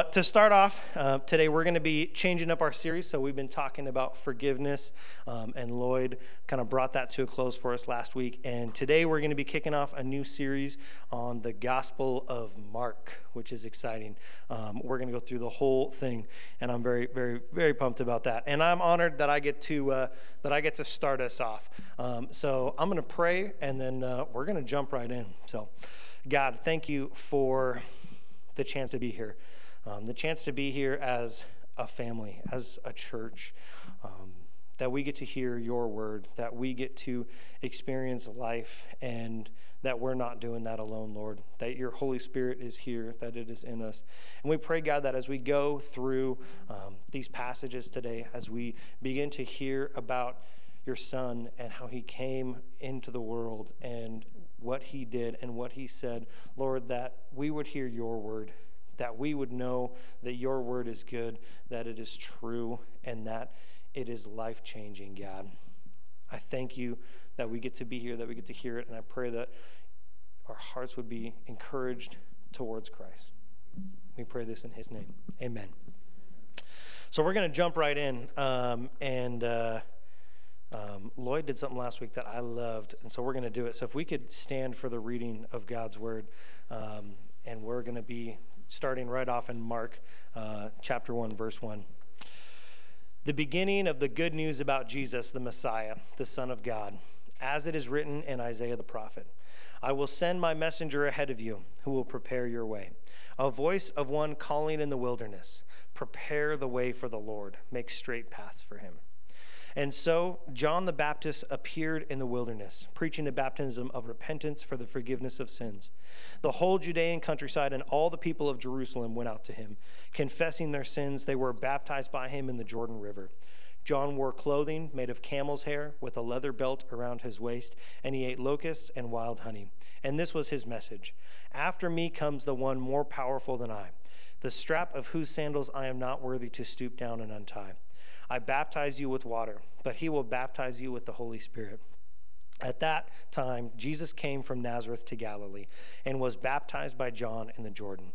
uh, to start off, uh, today we're going to be changing up our series. So, we've been talking about forgiveness, um, and Lloyd kind of brought that to a close for us last week. And today we're going to be kicking off a new series on the Gospel of Mark, which is exciting. Um, we're going to go through the whole thing, and I'm very, very, very pumped about that. And I'm honored that I get to uh, that I get to start us off. Um, so, I'm going to pray, and then uh, we're going to jump right in. So, God, thank you for the chance to be here um, the chance to be here as a family, as a church, um, that we get to hear your word, that we get to experience life, and that we're not doing that alone, Lord, that your Holy Spirit is here, that it is in us. And we pray, God, that as we go through um, these passages today, as we begin to hear about your Son and how he came into the world and what he did and what he said, Lord, that we would hear your word that we would know that your word is good, that it is true, and that it is life changing, God. I thank you that we get to be here, that we get to hear it, and I pray that our hearts would be encouraged towards Christ. We pray this in his name. Amen. So we're going to jump right in. Um, and uh, um, Lloyd did something last week that I loved, and so we're going to do it. So if we could stand for the reading of God's word, um, and we're going to be starting right off in Mark uh, chapter 1, verse 1. The beginning of the good news about Jesus, the Messiah, the Son of God, as it is written in Isaiah the prophet I will send my messenger ahead of you who will prepare your way. A voice of one calling in the wilderness Prepare the way for the Lord, make straight paths for him. And so John the Baptist appeared in the wilderness, preaching a baptism of repentance for the forgiveness of sins. The whole Judean countryside and all the people of Jerusalem went out to him. Confessing their sins, they were baptized by him in the Jordan River. John wore clothing made of camel's hair with a leather belt around his waist, and he ate locusts and wild honey. And this was his message After me comes the one more powerful than I, the strap of whose sandals I am not worthy to stoop down and untie. I baptize you with water, but he will baptize you with the Holy Spirit. At that time, Jesus came from Nazareth to Galilee and was baptized by John in the Jordan.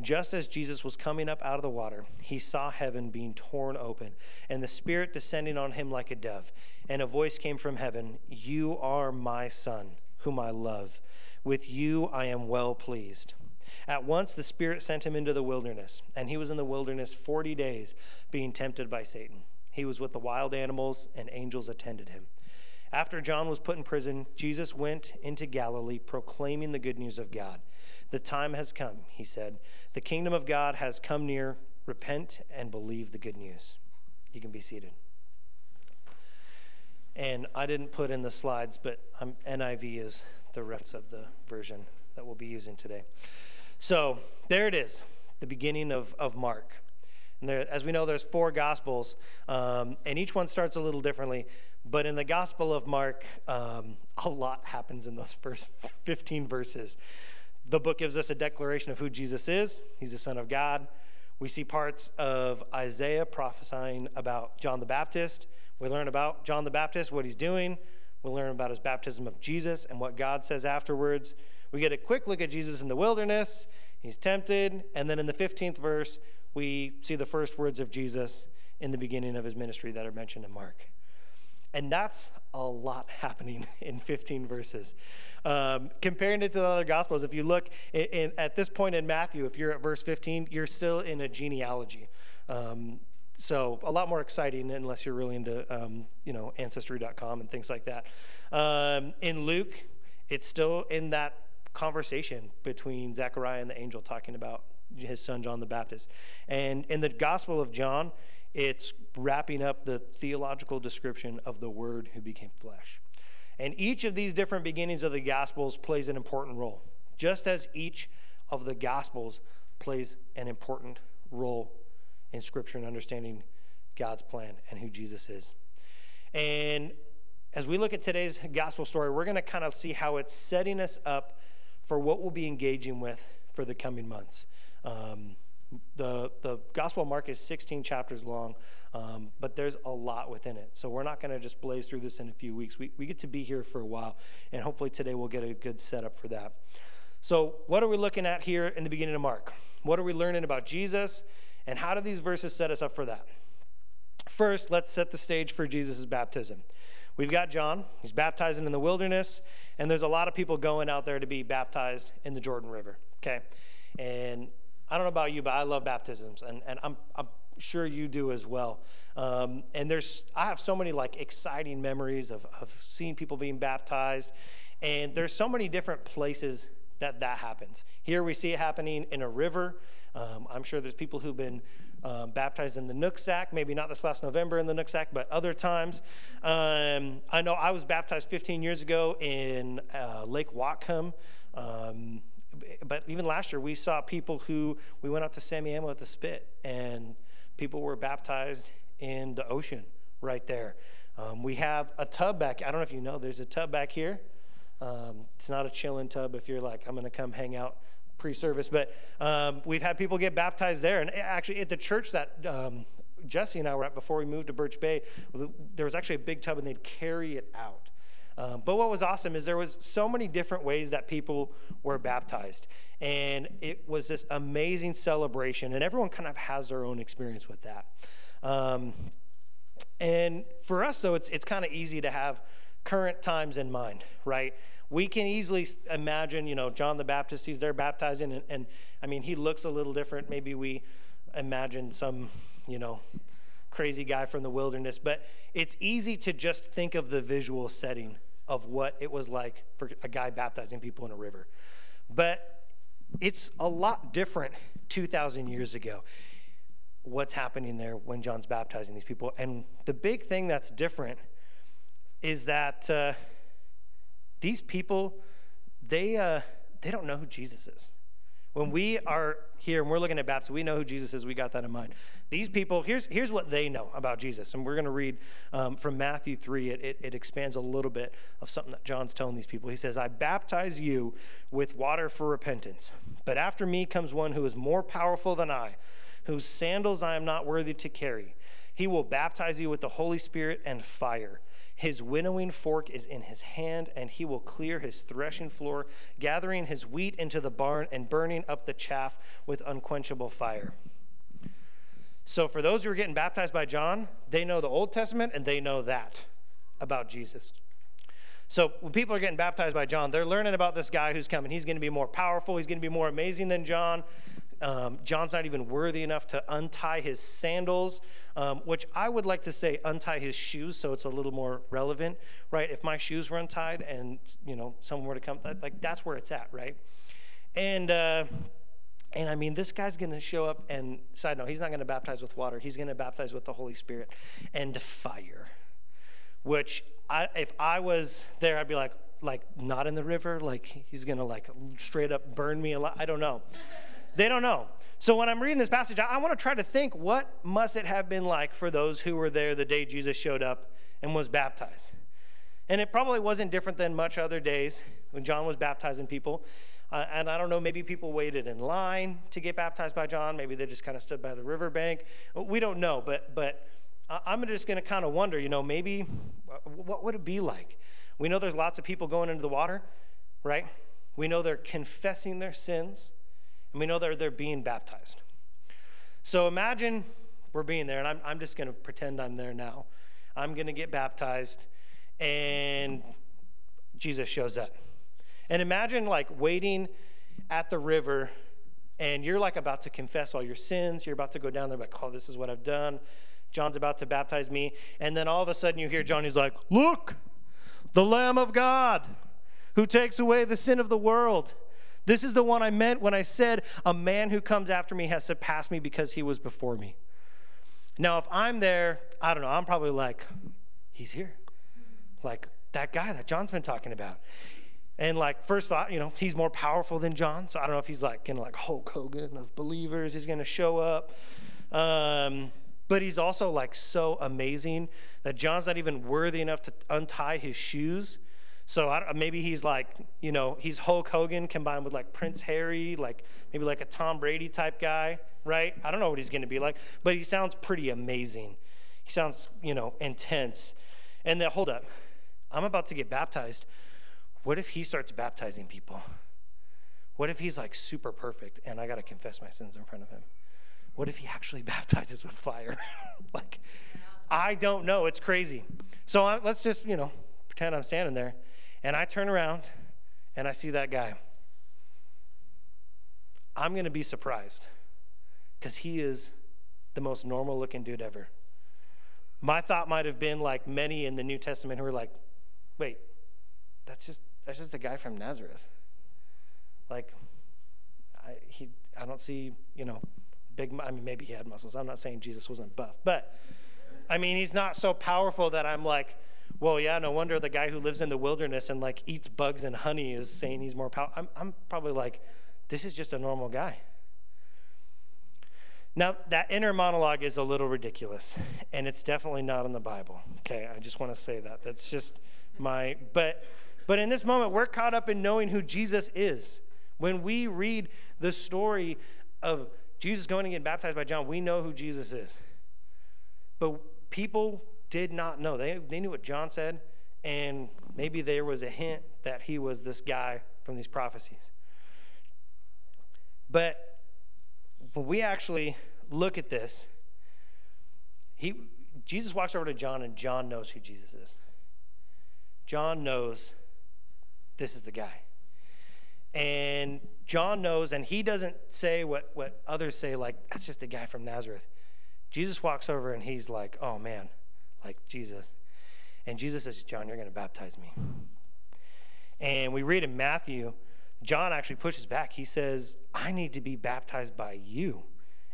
Just as Jesus was coming up out of the water, he saw heaven being torn open and the Spirit descending on him like a dove. And a voice came from heaven You are my Son, whom I love. With you I am well pleased. At once the Spirit sent him into the wilderness, and he was in the wilderness 40 days, being tempted by Satan. He was with the wild animals, and angels attended him. After John was put in prison, Jesus went into Galilee proclaiming the good news of God. The time has come, he said. The kingdom of God has come near. Repent and believe the good news. You can be seated. And I didn't put in the slides, but I'm, NIV is the rest of the version that we'll be using today. So there it is, the beginning of, of Mark. And there, as we know, there's four gospels, um, and each one starts a little differently. But in the Gospel of Mark, um, a lot happens in those first 15 verses. The book gives us a declaration of who Jesus is. He's the Son of God. We see parts of Isaiah prophesying about John the Baptist. We learn about John the Baptist, what he's doing. We learn about his baptism of Jesus and what God says afterwards. We get a quick look at Jesus in the wilderness. He's tempted. And then in the 15th verse, we see the first words of Jesus in the beginning of his ministry that are mentioned in Mark. And that's a lot happening in 15 verses. Um, comparing it to the other Gospels, if you look in, in, at this point in Matthew, if you're at verse 15, you're still in a genealogy. Um, so a lot more exciting unless you're really into, um, you know, Ancestry.com and things like that. Um, in Luke, it's still in that conversation between Zechariah and the angel talking about his son John the Baptist. And in the Gospel of John, it's wrapping up the theological description of the Word who became flesh. And each of these different beginnings of the Gospels plays an important role, just as each of the Gospels plays an important role in Scripture and understanding God's plan and who Jesus is. And as we look at today's gospel story, we're going to kind of see how it's setting us up for what we'll be engaging with for the coming months. Um, the, the Gospel of Mark is 16 chapters long, um, but there's a lot within it. So we're not going to just blaze through this in a few weeks. We, we get to be here for a while, and hopefully today we'll get a good setup for that. So, what are we looking at here in the beginning of Mark? What are we learning about Jesus? And how do these verses set us up for that? First, let's set the stage for Jesus' baptism. We've got John, he's baptizing in the wilderness, and there's a lot of people going out there to be baptized in the Jordan River. Okay? And I don't know about you, but I love baptisms, and, and I'm, I'm sure you do as well. Um, and there's, I have so many like exciting memories of, of seeing people being baptized, and there's so many different places that that happens. Here we see it happening in a river. Um, I'm sure there's people who've been um, baptized in the Nooksack, maybe not this last November in the Nooksack, but other times. Um, I know I was baptized 15 years ago in uh, Lake Whatcom. But even last year, we saw people who, we went out to Semiahmoo at the Spit, and people were baptized in the ocean right there. Um, we have a tub back, I don't know if you know, there's a tub back here. Um, it's not a chilling tub if you're like, I'm going to come hang out pre-service, but um, we've had people get baptized there. And actually, at the church that um, Jesse and I were at before we moved to Birch Bay, there was actually a big tub, and they'd carry it out. Um, but what was awesome is there was so many different ways that people were baptized, and it was this amazing celebration. And everyone kind of has their own experience with that. Um, and for us, though, it's it's kind of easy to have current times in mind, right? we can easily imagine, you know, John the Baptist, he's there baptizing, and, and I mean, he looks a little different. Maybe we imagine some, you know, crazy guy from the wilderness, but it's easy to just think of the visual setting of what it was like for a guy baptizing people in a river. But it's a lot different 2,000 years ago. What's happening there when John's baptizing these people? And the big thing that's different is that. Uh, these people, they, uh, they don't know who Jesus is. When we are here and we're looking at baptism, we know who Jesus is. We got that in mind. These people, here's, here's what they know about Jesus. And we're going to read um, from Matthew 3. It, it, it expands a little bit of something that John's telling these people. He says, I baptize you with water for repentance. But after me comes one who is more powerful than I, whose sandals I am not worthy to carry. He will baptize you with the Holy Spirit and fire. His winnowing fork is in his hand, and he will clear his threshing floor, gathering his wheat into the barn and burning up the chaff with unquenchable fire. So, for those who are getting baptized by John, they know the Old Testament and they know that about Jesus. So, when people are getting baptized by John, they're learning about this guy who's coming. He's going to be more powerful, he's going to be more amazing than John. Um, John's not even worthy enough to untie his sandals, um, which I would like to say untie his shoes so it's a little more relevant, right? If my shoes were untied and, you know, someone were to come, like that's where it's at, right? And, uh, and I mean, this guy's going to show up, and side note, he's not going to baptize with water. He's going to baptize with the Holy Spirit and fire, which I, if I was there, I'd be like, like not in the river, like he's going to like straight up burn me alive. I don't know. They don't know. So when I'm reading this passage, I, want to try to think what must it have been like for those who were there the day Jesus showed up and was baptized. And it probably wasn't different than much other days when John was baptizing people. Uh, and I don't know, maybe people waited in line to get baptized by John. Maybe they just kind of stood by the riverbank. We don't know, but but I'm just going to kind of wonder, you know, maybe what would it be like? We know there's lots of people going into the water, right? We know they're confessing their sins. And we know that they're being baptized. So imagine we're being there, and I'm, I'm just going to pretend I'm there now. I'm going to get baptized, and Jesus shows up. And imagine like waiting at the river, and you're like about to confess all your sins. You're about to go down there, like, oh, this is what I've done. John's about to baptize me. And then all of a sudden you hear John, he's like, Look, the Lamb of God who takes away the sin of the world. This is the one I meant when I said, A man who comes after me has surpassed me because he was before me. Now, if I'm there, I don't know, I'm probably like, He's here. Like that guy that John's been talking about. And like, first of all, you know, he's more powerful than John. So I don't know if he's like gonna like Hulk Hogan of believers. He's gonna show up. Um, but he's also like so amazing that John's not even worthy enough to untie his shoes. So I, maybe he's like, you know, he's Hulk Hogan combined with like Prince Harry, like maybe like a Tom Brady type guy, right? I don't know what he's going to be like, but he sounds pretty amazing. He sounds, you know, intense. And then, hold up, I'm about to get baptized. What if he starts baptizing people? What if he's like super perfect and I got to confess my sins in front of him? What if he actually baptizes with fire? like, I don't know. It's crazy. So I, let's just, you know, pretend I'm standing there and I turn around and I see that guy. I'm going to be surprised because he is the most normal looking dude ever. My thought might have been like many in the New Testament who are like, wait, that's just that's just a guy from Nazareth. Like, I, he, I don't see, you know, big. I mean, maybe he had muscles. I'm not saying Jesus wasn't buff, but I mean, he's not so powerful that I'm like, well, yeah, no wonder the guy who lives in the wilderness and like eats bugs and honey is saying he's more powerful. I'm, I'm probably like, this is just a normal guy. Now, that inner monologue is a little ridiculous, and it's definitely not in the Bible. Okay, I just want to say that. That's just my, but, but in this moment, we're caught up in knowing who Jesus is. When we read the story of Jesus going and getting baptized by John, we know who Jesus is. But people did not know. They, they knew what John said, and maybe there was a hint that he was this guy from these prophecies. But when we actually look at this, he, Jesus walks over to John, and John knows who Jesus is. John knows this is the guy. And John knows, and he doesn't say what, what others say, like, that's just a guy from Nazareth. Jesus walks over and he's like, oh man, like Jesus. And Jesus says, John, you're going to baptize me. And we read in Matthew, John actually pushes back. He says, I need to be baptized by you.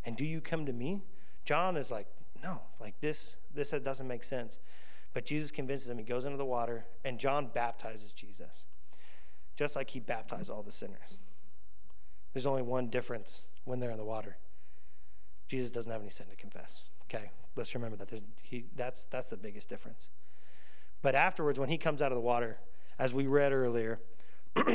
And do you come to me? John is like, no, like this, this doesn't make sense. But Jesus convinces him. He goes into the water, and John baptizes Jesus, just like he baptized all the sinners. There's only one difference when they're in the water. Jesus doesn't have any sin to confess. Okay, let's remember that. There's, he, that's, that's the biggest difference. But afterwards, when he comes out of the water, as we read earlier,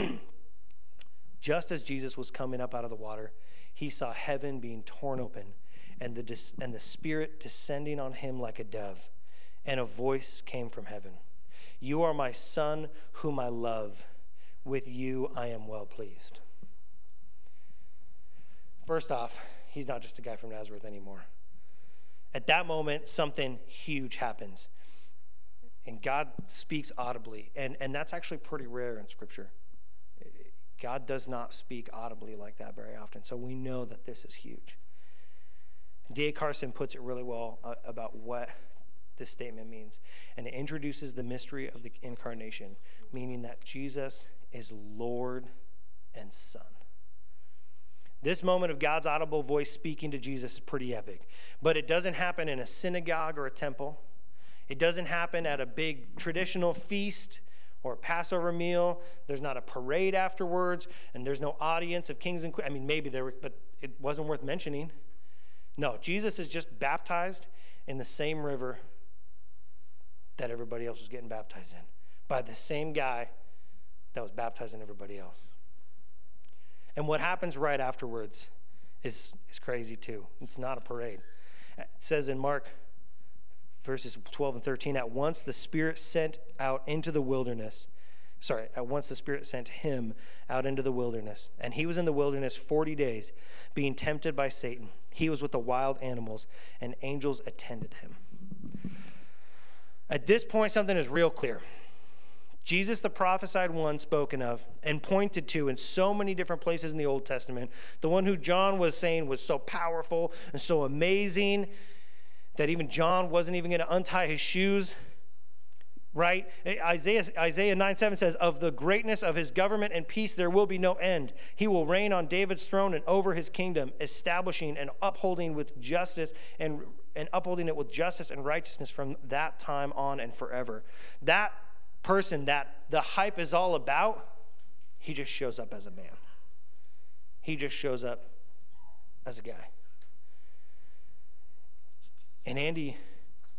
just as Jesus was coming up out of the water, he saw heaven being torn open and the, and the Spirit descending on him like a dove. And a voice came from heaven You are my Son, whom I love. With you I am well pleased. First off, he's not just a guy from Nazareth anymore. At that moment, something huge happens. And God speaks audibly. And, and that's actually pretty rare in Scripture. God does not speak audibly like that very often. So we know that this is huge. D.A. Carson puts it really well uh, about what this statement means. And it introduces the mystery of the incarnation, meaning that Jesus is Lord and Son. This moment of God's audible voice speaking to Jesus is pretty epic. But it doesn't happen in a synagogue or a temple. It doesn't happen at a big traditional feast or a Passover meal. There's not a parade afterwards, and there's no audience of kings and queens. I mean, maybe there were, but it wasn't worth mentioning. No, Jesus is just baptized in the same river that everybody else was getting baptized in by the same guy that was baptizing everybody else. And what happens right afterwards is, is crazy too. It's not a parade. It says in Mark verses 12 and 13 at once the spirit sent out into the wilderness sorry at once the spirit sent him out into the wilderness and he was in the wilderness 40 days being tempted by satan he was with the wild animals and angels attended him at this point something is real clear Jesus, the prophesied one spoken of and pointed to in so many different places in the Old Testament, the one who John was saying was so powerful and so amazing that even John wasn't even going to untie his shoes. Right? Isaiah, Isaiah 9 7 says, Of the greatness of his government and peace there will be no end. He will reign on David's throne and over his kingdom, establishing and upholding with justice and, and upholding it with justice and righteousness from that time on and forever. That person that the hype is all about, he just shows up as a man. He just shows up as a guy. And Andy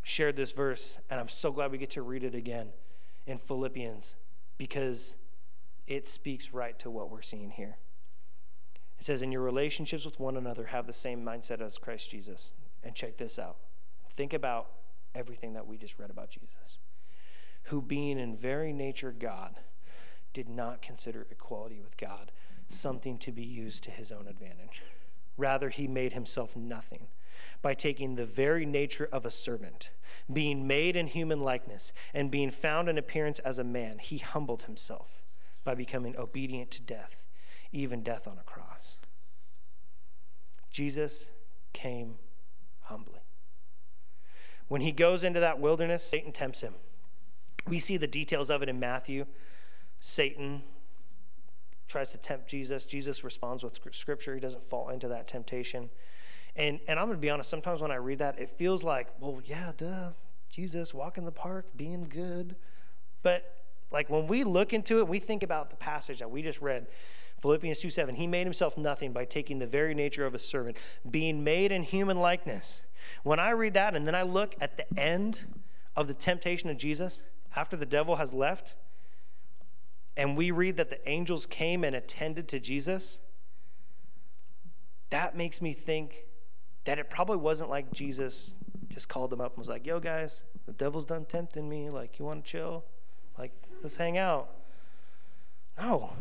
shared this verse, and I'm so glad we get to read it again in Philippians because it speaks right to what we're seeing here. It says, In your relationships with one another, have the same mindset as Christ Jesus. And check this out. Think about everything that we just read about Jesus, who, being in very nature God, did not consider equality with God something to be used to his own advantage. Rather, he made himself nothing by taking the very nature of a servant, being made in human likeness, and being found in appearance as a man. He humbled himself by becoming obedient to death, even death on a cross. Jesus came humbly. When he goes into that wilderness, Satan tempts him. We see the details of it in Matthew. Satan tries to tempt Jesus. Jesus responds with scripture. He doesn't fall into that temptation. And, and I'm going to be honest, sometimes when I read that, it feels like, well, yeah, duh, Jesus, walking the park, being good. But like when we look into it, we think about the passage that we just read, Philippians 2 7. He made himself nothing by taking the very nature of a servant, being made in human likeness. When I read that and then I look at the end of the temptation of Jesus, after the devil has left, and we read that the angels came and attended to Jesus, that makes me think that it probably wasn't like Jesus just called them up and was like, yo, guys, the devil's done tempting me. Like, you want to chill? Like, let's hang out. No.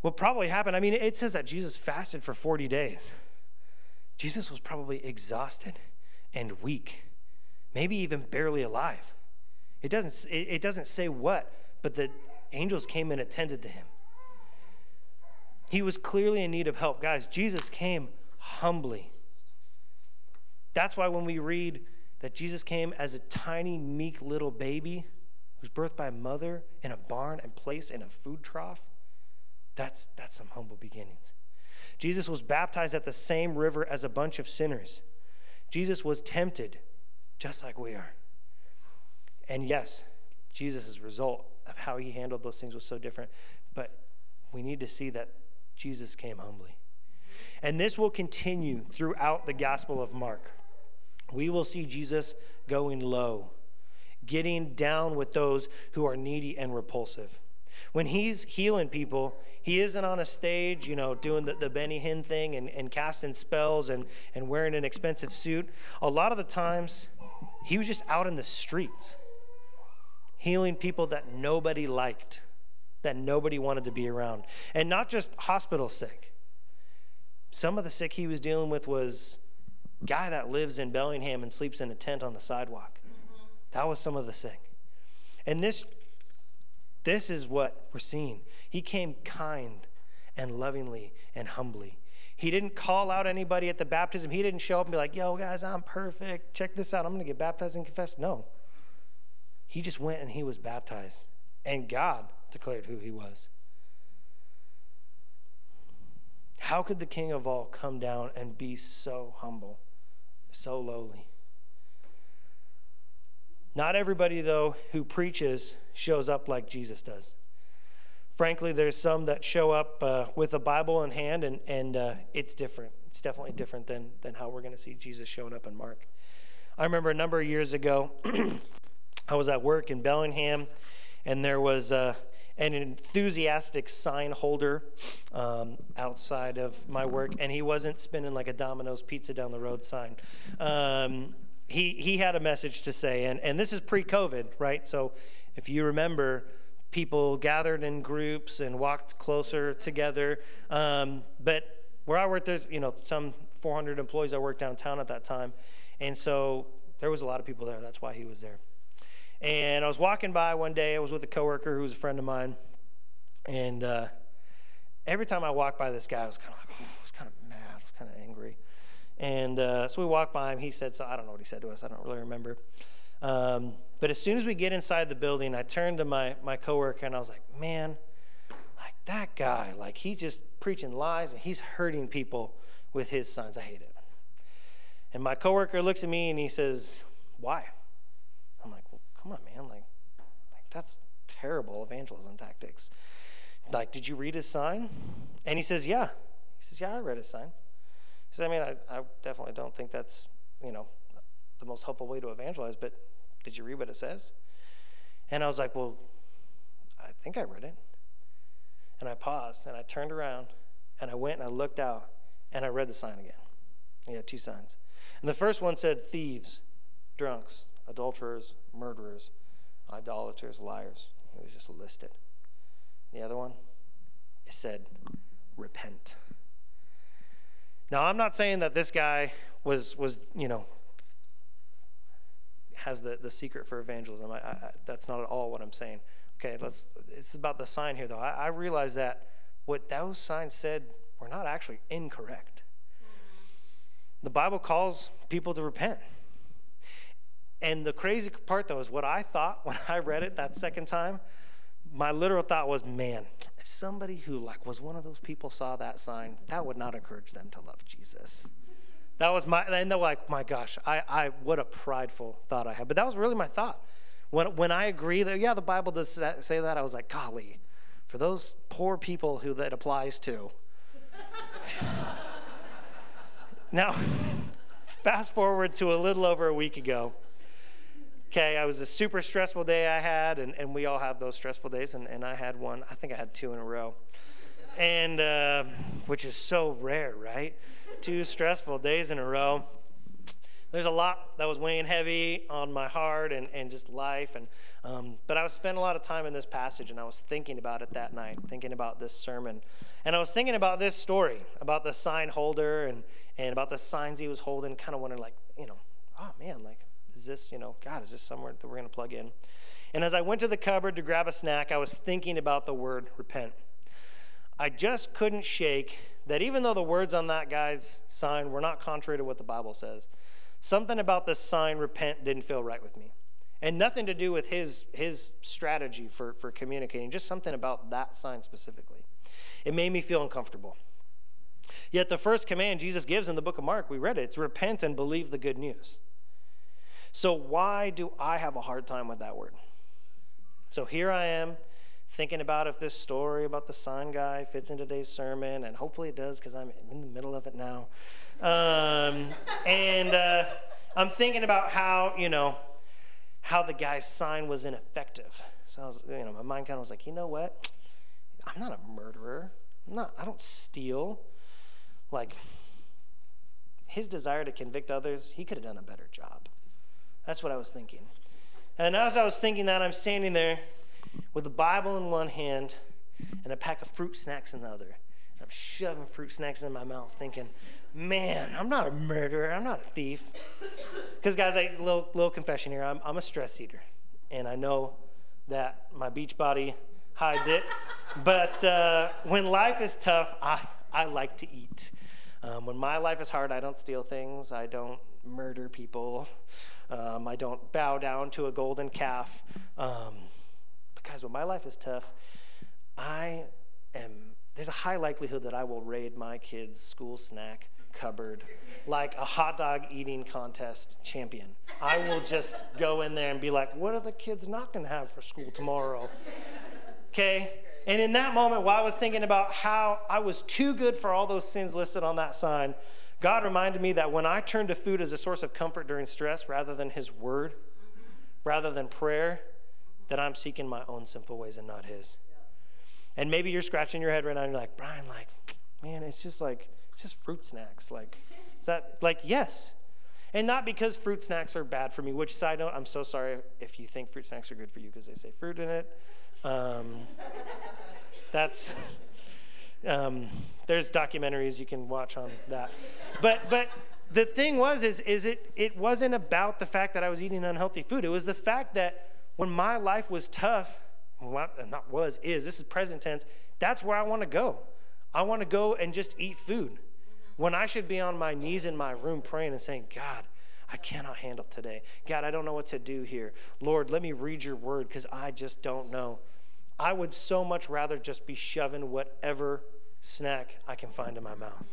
What probably happened, I mean, it says that Jesus fasted for 40 days. Jesus was probably exhausted and weak, maybe even barely alive. It doesn't, it doesn't say what, but the angels came and attended to him. He was clearly in need of help. Guys, Jesus came humbly. That's why when we read that Jesus came as a tiny, meek little baby who's birthed by a mother in a barn and placed in a food trough, that's, that's some humble beginnings. Jesus was baptized at the same river as a bunch of sinners. Jesus was tempted just like we are. And yes, Jesus' result of how he handled those things was so different. But we need to see that Jesus came humbly. And this will continue throughout the Gospel of Mark. We will see Jesus going low, getting down with those who are needy and repulsive. When he's healing people, he isn't on a stage, you know, doing the, the Benny Hinn thing and, and casting spells and, and wearing an expensive suit. A lot of the times, he was just out in the streets healing people that nobody liked, that nobody wanted to be around. And not just hospital sick. Some of the sick he was dealing with was guy that lives in Bellingham and sleeps in a tent on the sidewalk. That was some of the sick. And this this is what we're seeing. He came kind and lovingly and humbly. He didn't call out anybody at the baptism. He didn't show up and be like, yo, guys, I'm perfect. Check this out. I'm going to get baptized and confess. No. He just went and he was baptized, and God declared who he was. How could the King of all come down and be so humble, so lowly? Not everybody, though, who preaches shows up like Jesus does. Frankly, there's some that show up uh, with a Bible in hand, and, and uh, it's different. It's definitely different than, than how we're going to see Jesus showing up in Mark. I remember a number of years ago, I was at work in Bellingham, and there was uh, an enthusiastic sign holder um, outside of my work, and he wasn't spinning like a Domino's pizza down the road sign. Um, he, he had a message to say, and, and this is pre COVID, right? So if you remember, people gathered in groups and walked closer together. Um, but where I worked, there's you know some 400 employees. I worked downtown at that time, and so there was a lot of people there. That's why he was there. And I was walking by one day. I was with a coworker who was a friend of mine, and uh, every time I walked by this guy, I was kind of like, I was kind of mad, I was kind of angry. And uh, so we walked by him. He said, so I don't know what he said to us. I don't really remember. Um, but as soon as we get inside the building, I turned to my my coworker and I was like, man, like that guy, like he's just preaching lies and he's hurting people with his signs. I hate it. And my coworker looks at me and he says, why? Come on, man, like, like that's terrible evangelism tactics. Like, did you read his sign? And he says, yeah. He says, yeah, I read his sign. He says, I mean, I, I definitely don't think that's, you know, the most helpful way to evangelize, but did you read what it says? And I was like, well, I think I read it. And I paused and I turned around and I went and I looked out and I read the sign again. He had two signs. And the first one said thieves, drunks, adulterers, murderers, idolaters, liars. He was just listed. The other one, it said, repent. Now, I'm not saying that this guy was, was you know, has the, the secret for evangelism. I, I, that's not at all what I'm saying. Okay, let's. It's about the sign here, though. I, I realize that what those signs said were not actually incorrect. The Bible calls people to repent. And the crazy part, though, is what I thought when I read it that second time. My literal thought was, man, if somebody who like was one of those people saw that sign, that would not encourage them to love Jesus. That was my, and they're like, my gosh, I, I, what a prideful thought I had. But that was really my thought. When, when I agree that, yeah, the Bible does say that, I was like, golly, for those poor people who that applies to. now, fast forward to a little over a week ago. Okay, I was a super stressful day I had, and, and we all have those stressful days, and, and I had one. I think I had two in a row, and uh, which is so rare, right? Two stressful days in a row. There's a lot that was weighing heavy on my heart and, and just life, and um, but I was spending a lot of time in this passage, and I was thinking about it that night, thinking about this sermon, and I was thinking about this story about the sign holder and and about the signs he was holding, kind of wondering like, you know, oh man, like is this, you know, God, is this somewhere that we're going to plug in? And as I went to the cupboard to grab a snack, I was thinking about the word repent. I just couldn't shake that even though the words on that guy's sign were not contrary to what the Bible says, something about the sign repent didn't feel right with me. And nothing to do with his, his strategy for, for communicating, just something about that sign specifically. It made me feel uncomfortable. Yet the first command Jesus gives in the book of Mark, we read it, it's repent and believe the good news. So, why do I have a hard time with that word? So, here I am thinking about if this story about the sign guy fits in today's sermon, and hopefully it does because I'm in the middle of it now. Um, and uh, I'm thinking about how, you know, how the guy's sign was ineffective. So, I was, you know, my mind kind of was like, you know what? I'm not a murderer. I'm not, I don't steal. Like, his desire to convict others, he could have done a better job. That's what I was thinking. And as I was thinking that, I'm standing there with the Bible in one hand and a pack of fruit snacks in the other. I'm shoving fruit snacks in my mouth, thinking, man, I'm not a murderer. I'm not a thief. Because, guys, a little, little confession here I'm, I'm a stress eater. And I know that my beach body hides it. but uh, when life is tough, I, I like to eat. Um, when my life is hard, I don't steal things, I don't murder people. Um, I don't bow down to a golden calf. Um, because when my life is tough, I am, there's a high likelihood that I will raid my kids' school snack cupboard like a hot dog eating contest champion. I will just go in there and be like, what are the kids not going to have for school tomorrow? Okay? And in that moment, while I was thinking about how I was too good for all those sins listed on that sign, God reminded me that when I turn to food as a source of comfort during stress rather than His Word, rather than prayer, that I'm seeking my own sinful ways and not His. And maybe you're scratching your head right now and you're like, Brian, like, man, it's just like, it's just fruit snacks. Like, is that, like, yes. And not because fruit snacks are bad for me, which side note, I'm so sorry if you think fruit snacks are good for you because they say fruit in it. Um, that's, um, there's documentaries you can watch on that. But but the thing was is is it it wasn't about the fact that I was eating unhealthy food. It was the fact that when my life was tough, well, not was is this is present tense. That's where I want to go. I want to go and just eat food. When I should be on my knees in my room praying and saying, God, I cannot handle today. God, I don't know what to do here. Lord, let me read your word because I just don't know. I would so much rather just be shoving whatever snack I can find in my mouth.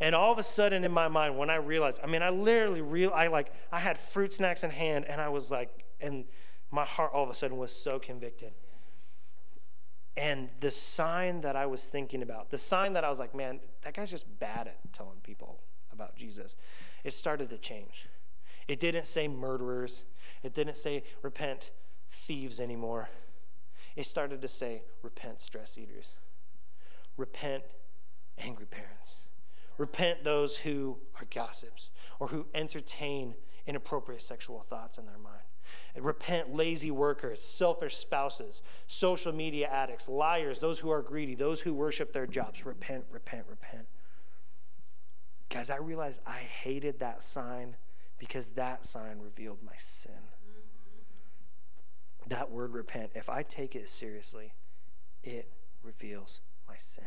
And all of a sudden in my mind, when I realized, I mean, I literally real, I like, I had fruit snacks in hand, and I was like, and my heart all of a sudden was so convicted. And the sign that I was thinking about, the sign that I was like, man, that guy's just bad at telling people about Jesus, it started to change. It didn't say murderers, it didn't say repent thieves anymore. It started to say repent stress eaters. Repent, angry parents. Repent those who are gossips or who entertain inappropriate sexual thoughts in their mind. Repent, lazy workers, selfish spouses, social media addicts, liars, those who are greedy, those who worship their jobs. Repent, repent, repent. Guys, I realized I hated that sign because that sign revealed my sin. That word repent, if I take it seriously, it reveals sin.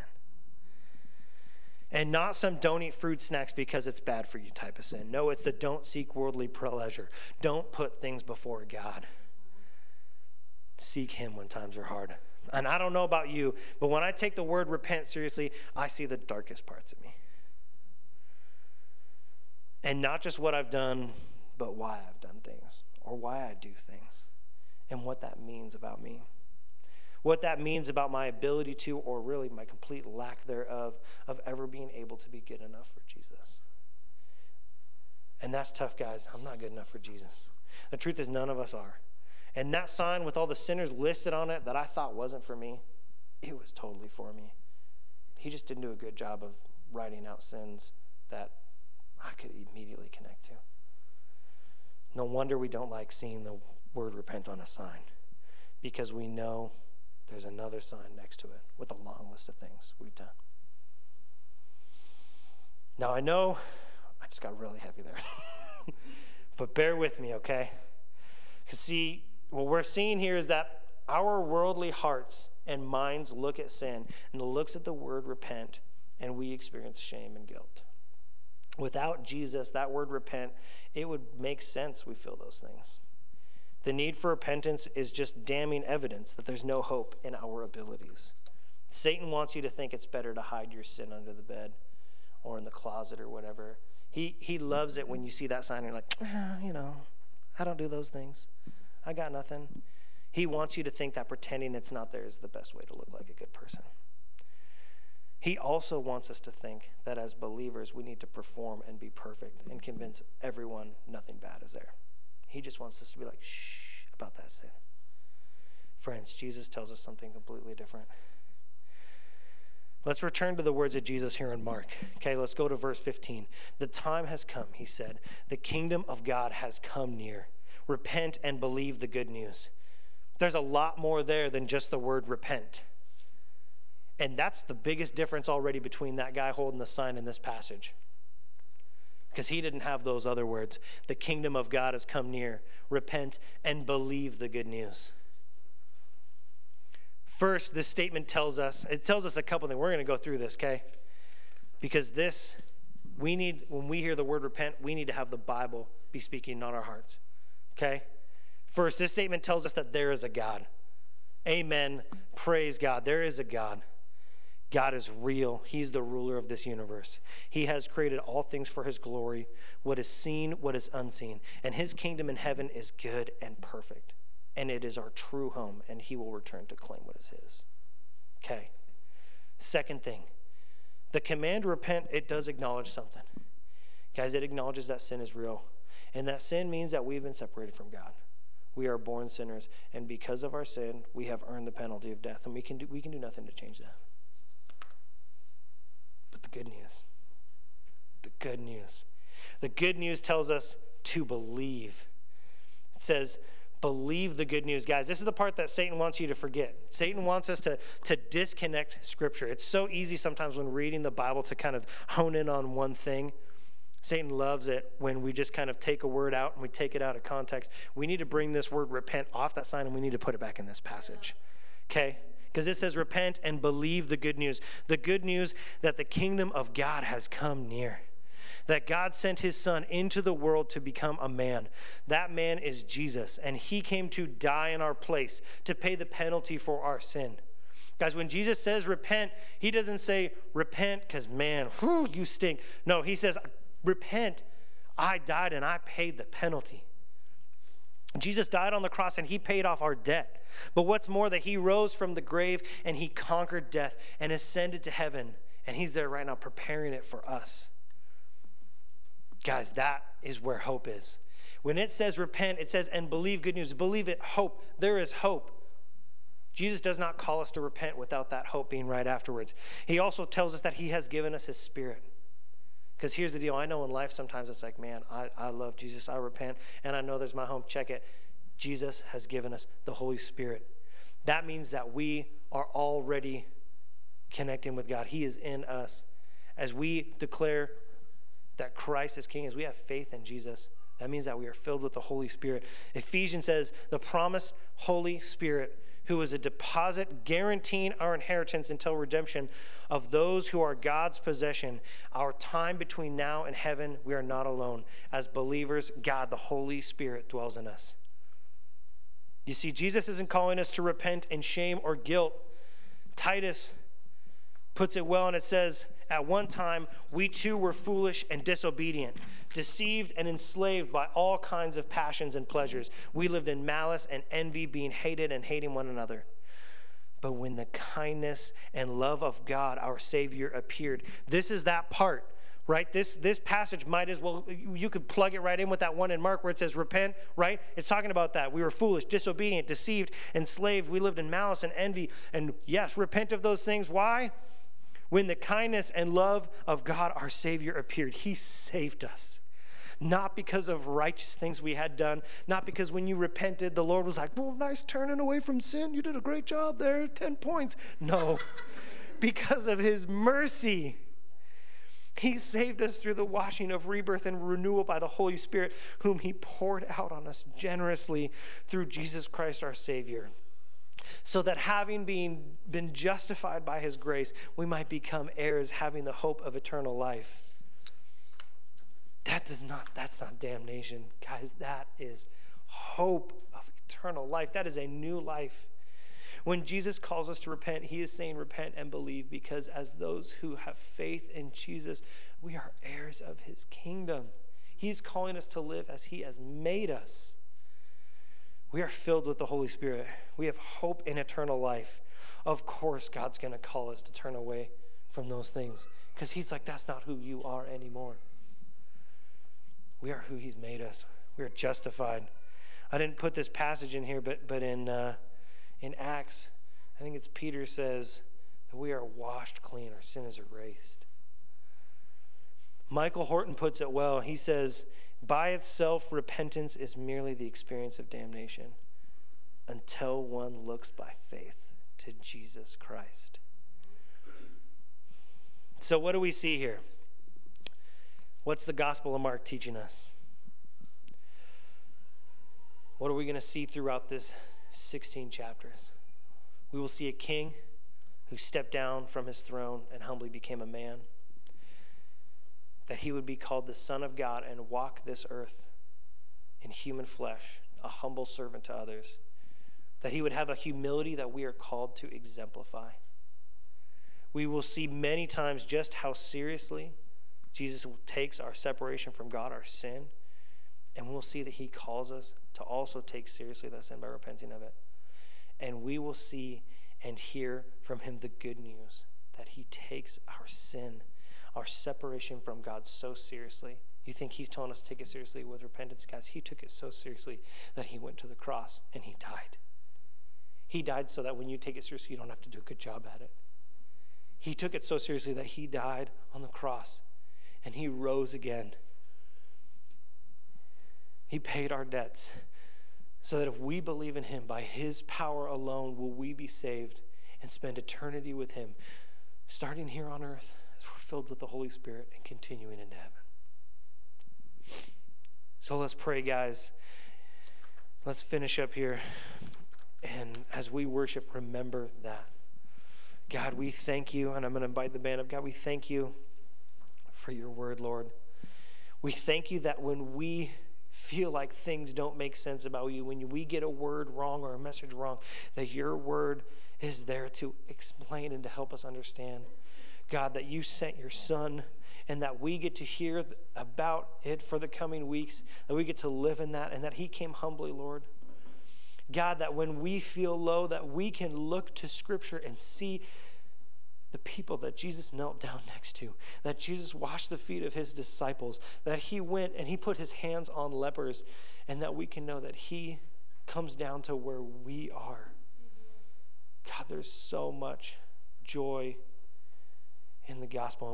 And not some don't eat fruit snacks because it's bad for you type of sin. No, it's the don't seek worldly pleasure. Don't put things before God. Seek Him when times are hard. And I don't know about you, but when I take the word repent seriously, I see the darkest parts of me. And not just what I've done, but why I've done things or why I do things and what that means about me. What that means about my ability to, or really my complete lack thereof, of ever being able to be good enough for Jesus. And that's tough, guys. I'm not good enough for Jesus. The truth is, none of us are. And that sign with all the sinners listed on it that I thought wasn't for me, it was totally for me. He just didn't do a good job of writing out sins that I could immediately connect to. No wonder we don't like seeing the word repent on a sign because we know there's another sign next to it with a long list of things we've done. Now, I know I just got really heavy there, but bear with me, okay? Because, see, what we're seeing here is that our worldly hearts and minds look at sin and looks at the word repent, and we experience shame and guilt. Without Jesus, that word repent, it would make sense we feel those things. The need for repentance is just damning evidence that there's no hope in our abilities. Satan wants you to think it's better to hide your sin under the bed or in the closet or whatever. He, he loves it when you see that sign and you're like, ah, you know, I don't do those things. I got nothing. He wants you to think that pretending it's not there is the best way to look like a good person. He also wants us to think that as believers, we need to perform and be perfect and convince everyone nothing bad is there. He just wants us to be like, shh, about that sin. Friends, Jesus tells us something completely different. Let's return to the words of Jesus here in Mark. Okay, let's go to verse 15. The time has come, he said. The kingdom of God has come near. Repent and believe the good news. There's a lot more there than just the word repent. And that's the biggest difference already between that guy holding the sign in this passage. Because he didn't have those other words. The kingdom of God has come near. Repent and believe the good news. First, this statement tells us, it tells us a couple things. We're going to go through this, okay? Because this, we need, when we hear the word repent, we need to have the Bible be speaking, not our hearts, okay? First, this statement tells us that there is a God. Amen. Praise God. There is a God. God is real. He's the ruler of this universe. He has created all things for his glory, what is seen, what is unseen. And his kingdom in heaven is good and perfect. And it is our true home, and he will return to claim what is his. Okay. Second thing, the command repent, it does acknowledge something. Guys, it acknowledges that sin is real. And that sin means that we've been separated from God. We are born sinners, and because of our sin, we have earned the penalty of death, and we can do, we can do nothing to change that good news. The good news. The good news tells us to believe. It says, believe the good news. Guys, this is the part that Satan wants you to forget. Satan wants us to, to disconnect Scripture. It's so easy sometimes when reading the Bible to kind of hone in on one thing. Satan loves it when we just kind of take a word out and we take it out of context. We need to bring this word repent off that sign and we need to put it back in this passage. Okay? Because it says, Repent and believe the good news. The good news that the kingdom of God has come near. That God sent his son into the world to become a man. That man is Jesus, and he came to die in our place to pay the penalty for our sin. Guys, when Jesus says repent, he doesn't say repent because, man, whew, you stink. No, he says repent. I died and I paid the penalty. Jesus died on the cross and he paid off our debt. But what's more, that he rose from the grave and he conquered death and ascended to heaven. And he's there right now preparing it for us. Guys, that is where hope is. When it says repent, it says and believe good news. Believe it, hope. There is hope. Jesus does not call us to repent without that hope being right afterwards. He also tells us that he has given us his spirit. Because here's the deal I know in life sometimes it's like, man, I, I love Jesus, I repent, and I know there's my home. Check it. Jesus has given us the Holy Spirit. That means that we are already connecting with God. He is in us. As we declare that Christ is King, as we have faith in Jesus, that means that we are filled with the Holy Spirit. Ephesians says, the promised Holy Spirit, who is a deposit guaranteeing our inheritance until redemption of those who are God's possession. Our time between now and heaven, we are not alone. As believers, God, the Holy Spirit, dwells in us. You see, Jesus isn't calling us to repent in shame or guilt. Titus puts it well, and it says, At one time, we too were foolish and disobedient, deceived and enslaved by all kinds of passions and pleasures. We lived in malice and envy, being hated and hating one another. But when the kindness and love of God, our Savior, appeared, this is that part right? This this passage might as well you could plug it right in with that one in mark where it says repent right? It's talking about that. We were foolish disobedient deceived enslaved. We lived in malice and envy. And yes repent of those things. Why when the kindness and love of God our Savior appeared, He saved us. Not because of righteous things we had done, not because when you repented, the Lord was like, well, nice turning away from sin. You did a great job there, 10 points. No, because of His mercy. He saved us through the washing of rebirth and renewal by the Holy Spirit, whom He poured out on us generously through Jesus Christ our Savior so that having been, been justified by his grace, we might become heirs, having the hope of eternal life. That does not, that's not damnation. Guys, that is hope of eternal life. That is a new life. When Jesus calls us to repent, he is saying, Repent and believe, because as those who have faith in Jesus, we are heirs of his kingdom. He's calling us to live as he has made us we are filled with the Holy Spirit. We have hope in eternal life. Of course, God's going to call us to turn away from those things because He's like, that's not who you are anymore. We are who He's made us. We are justified. I didn't put this passage in here, but, but in, uh, in Acts, I think it's Peter says that we are washed clean, our sin is erased. Michael Horton puts it well. He says, by itself, repentance is merely the experience of damnation until one looks by faith to Jesus Christ. So, what do we see here? What's the Gospel of Mark teaching us? What are we going to see throughout this 16 chapters? We will see a king who stepped down from his throne and humbly became a man that he would be called the Son of God and walk this earth in human flesh, a humble servant to others, that he would have a humility that we are called to exemplify. We will see many times just how seriously Jesus takes our separation from God, our sin, and we'll see that he calls us to also take seriously that sin by repenting of it. And we will see and hear from him the good news that he takes our sin our separation from God so seriously. You think He's telling us to take it seriously with repentance? Guys, He took it so seriously that He went to the cross and He died. He died so that when you take it seriously, you don't have to do a good job at it. He took it so seriously that He died on the cross and He rose again. He paid our debts so that if we believe in Him, by His power alone will we be saved and spend eternity with Him, starting here on earth we're filled with the Holy Spirit and continuing into heaven. So let's pray, guys. Let's finish up here. And as we worship, remember that. God, we thank you, and I'm going to invite the band up. God, we thank you for your word, Lord. We thank you that when we feel like things don't make sense about you, when we get a word wrong or a message wrong, that your word is there to explain and to help us understand. God, that you sent your son and that we get to hear about it for the coming weeks, that we get to live in that, and that he came humbly, Lord. God, that when we feel low, that we can look to Scripture and see the people that Jesus knelt down next to, that Jesus washed the feet of his disciples, that he went and he put his hands on lepers, and that we can know that he comes down to where we are. God, there's so much joy in the gospel.